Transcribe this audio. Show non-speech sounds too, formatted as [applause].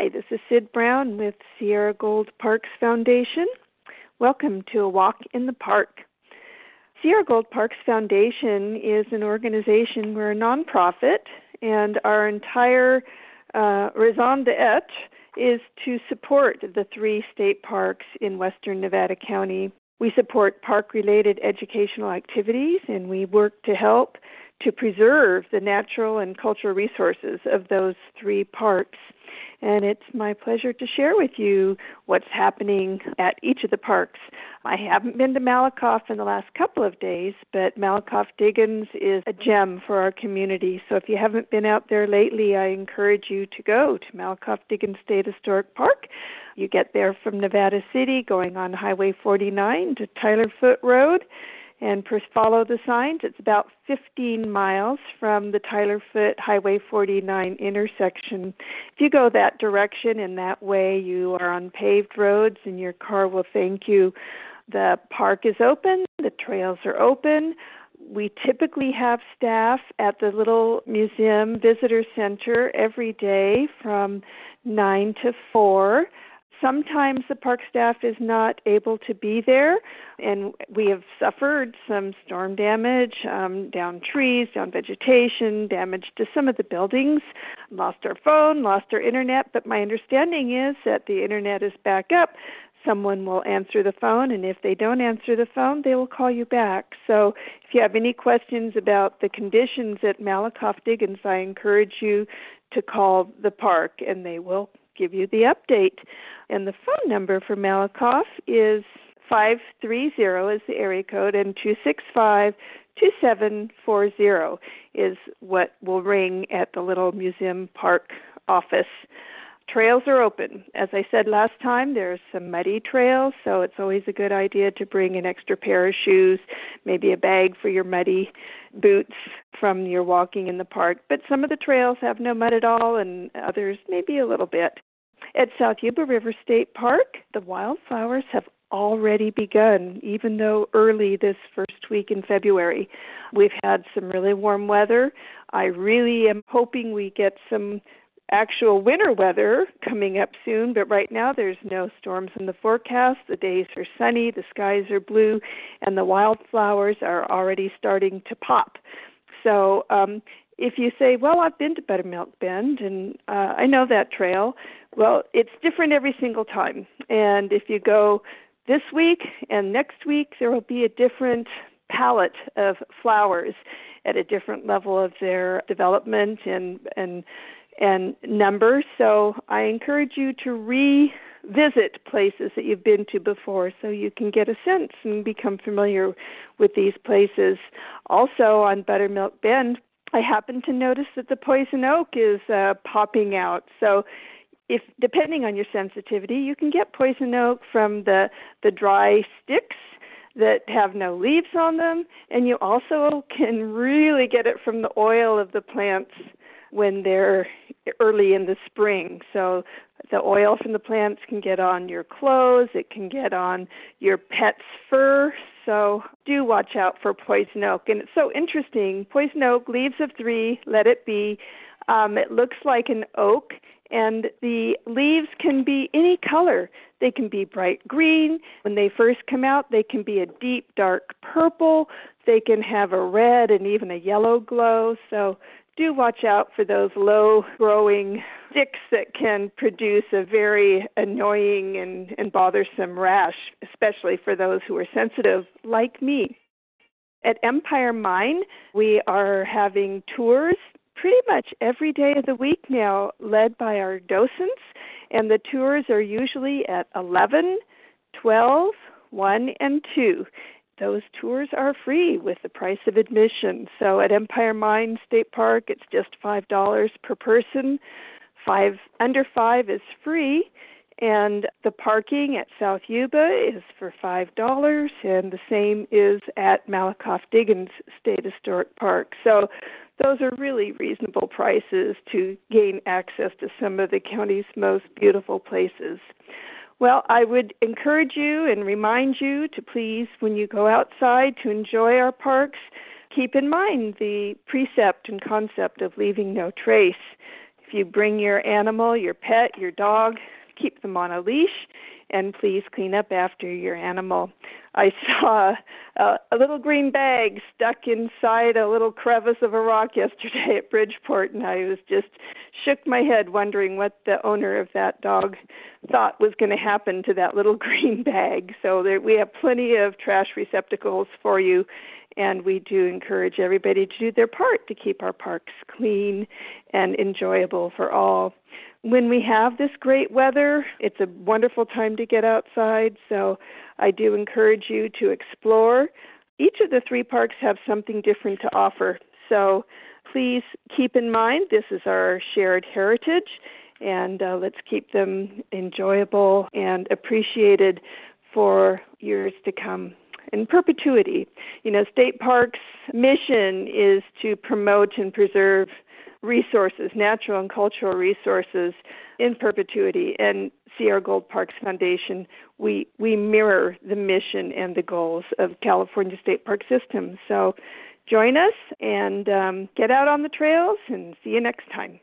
Hi, this is Sid Brown with Sierra Gold Parks Foundation. Welcome to A Walk in the Park. Sierra Gold Parks Foundation is an organization, we're a nonprofit, and our entire uh, raison d'etre is to support the three state parks in western Nevada County. We support park related educational activities and we work to help to preserve the natural and cultural resources of those three parks. And it's my pleasure to share with you what's happening at each of the parks. I haven't been to Malakoff in the last couple of days, but Malakoff Diggins is a gem for our community. So if you haven't been out there lately, I encourage you to go to Malakoff Diggins State Historic Park. You get there from Nevada City going on Highway 49 to Tyler Foote Road and follow the signs. It's about 15 miles from the Tyler Foote Highway 49 intersection. If you go that direction in that way, you are on paved roads and your car will thank you. The park is open, the trails are open. We typically have staff at the little museum visitor center every day from 9 to 4 sometimes the park staff is not able to be there, and we have suffered some storm damage, um, down trees, down vegetation, damage to some of the buildings, lost our phone, lost our internet. But my understanding is that the internet is back up. Someone will answer the phone, and if they don't answer the phone, they will call you back. So, if you have any questions about the conditions at Malakoff Diggins, I encourage you to call the park, and they will give you the update. And the phone number for Malakoff is 530 is the area code and 265 2740 is what will ring at the little museum park office. Trails are open. As I said last time, there's some muddy trails, so it's always a good idea to bring an extra pair of shoes, maybe a bag for your muddy boots from your walking in the park. But some of the trails have no mud at all, and others maybe a little bit. At South Yuba River State Park, the wildflowers have already begun, even though early this first week in February. We've had some really warm weather. I really am hoping we get some actual winter weather coming up soon, but right now there's no storms in the forecast. The days are sunny, the skies are blue, and the wildflowers are already starting to pop. So um, if you say, "Well, I've been to Buttermilk Bend and uh, I know that trail," well, it's different every single time. And if you go this week and next week, there will be a different palette of flowers at a different level of their development and and and numbers. So I encourage you to revisit places that you've been to before so you can get a sense and become familiar with these places. Also on Buttermilk Bend, I happen to notice that the poison oak is uh, popping out. So, if depending on your sensitivity, you can get poison oak from the the dry sticks that have no leaves on them, and you also can really get it from the oil of the plants when they're early in the spring. So the oil from the plants can get on your clothes, it can get on your pet's fur. So do watch out for poison oak. And it's so interesting. Poison oak, leaves of three, let it be. Um, it looks like an oak, and the leaves can be any color. They can be bright green. When they first come out, they can be a deep dark purple. They can have a red and even a yellow glow. So do watch out for those low growing sticks that can produce a very annoying and, and bothersome rash, especially for those who are sensitive like me. At Empire Mine, we are having tours pretty much every day of the week now, led by our docents, and the tours are usually at 11, 12, 1, and 2 those tours are free with the price of admission. So at Empire Mine State Park, it's just five dollars per person. Five under five is free, and the parking at South Yuba is for five dollars, and the same is at Malakoff Diggins State Historic Park. So those are really reasonable prices to gain access to some of the county's most beautiful places. Well, I would encourage you and remind you to please, when you go outside to enjoy our parks, keep in mind the precept and concept of leaving no trace. If you bring your animal, your pet, your dog, keep them on a leash and please clean up after your animal. I saw a, a little green bag stuck inside a little crevice of a rock yesterday at Bridgeport, and I was just shook my head wondering what the owner of that dog thought was going to happen to that little [laughs] green bag. So there, we have plenty of trash receptacles for you and we do encourage everybody to do their part to keep our parks clean and enjoyable for all. When we have this great weather, it's a wonderful time to get outside, so I do encourage you to explore. Each of the three parks have something different to offer, so please keep in mind this is our shared heritage and uh, let's keep them enjoyable and appreciated for years to come in perpetuity. You know, state parks' mission is to promote and preserve resources, natural and cultural resources, in perpetuity. And Sierra Gold Parks Foundation, we we mirror the mission and the goals of California State Park System. So, join us and um, get out on the trails, and see you next time.